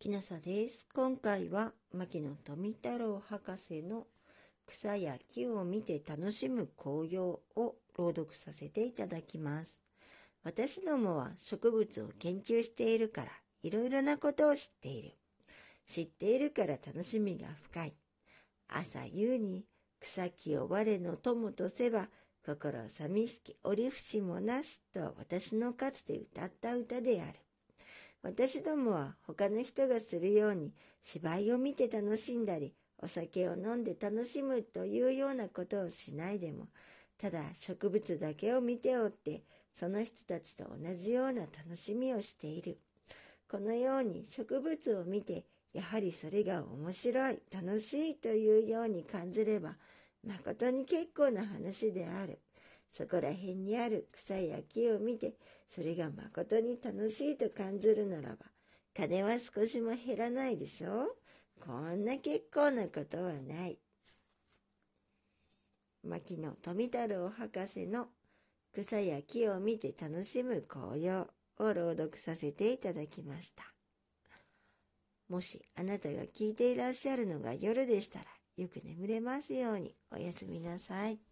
きなさです。今回は牧野富太郎博士の草や木を見て楽しむ紅葉を朗読させていただきます。私どもは植物を研究しているからいろいろなことを知っている。知っているから楽しみが深い。朝夕に草木を我の友とせば心寂しき折り節もなしと私のかつて歌った歌である。私どもは他の人がするように芝居を見て楽しんだり、お酒を飲んで楽しむというようなことをしないでも、ただ植物だけを見ておって、その人たちと同じような楽しみをしている。このように植物を見て、やはりそれが面白い、楽しいというように感じれば、誠に結構な話である。そこら辺にある草や木を見て、それが誠に楽しいと感じるならば、金は少しも減らないでしょこんな結構なことはない。牧野富太郎博士の草や木を見て楽しむ紅葉を朗読させていただきました。もしあなたが聞いていらっしゃるのが夜でしたら、よく眠れますようにおやすみなさい。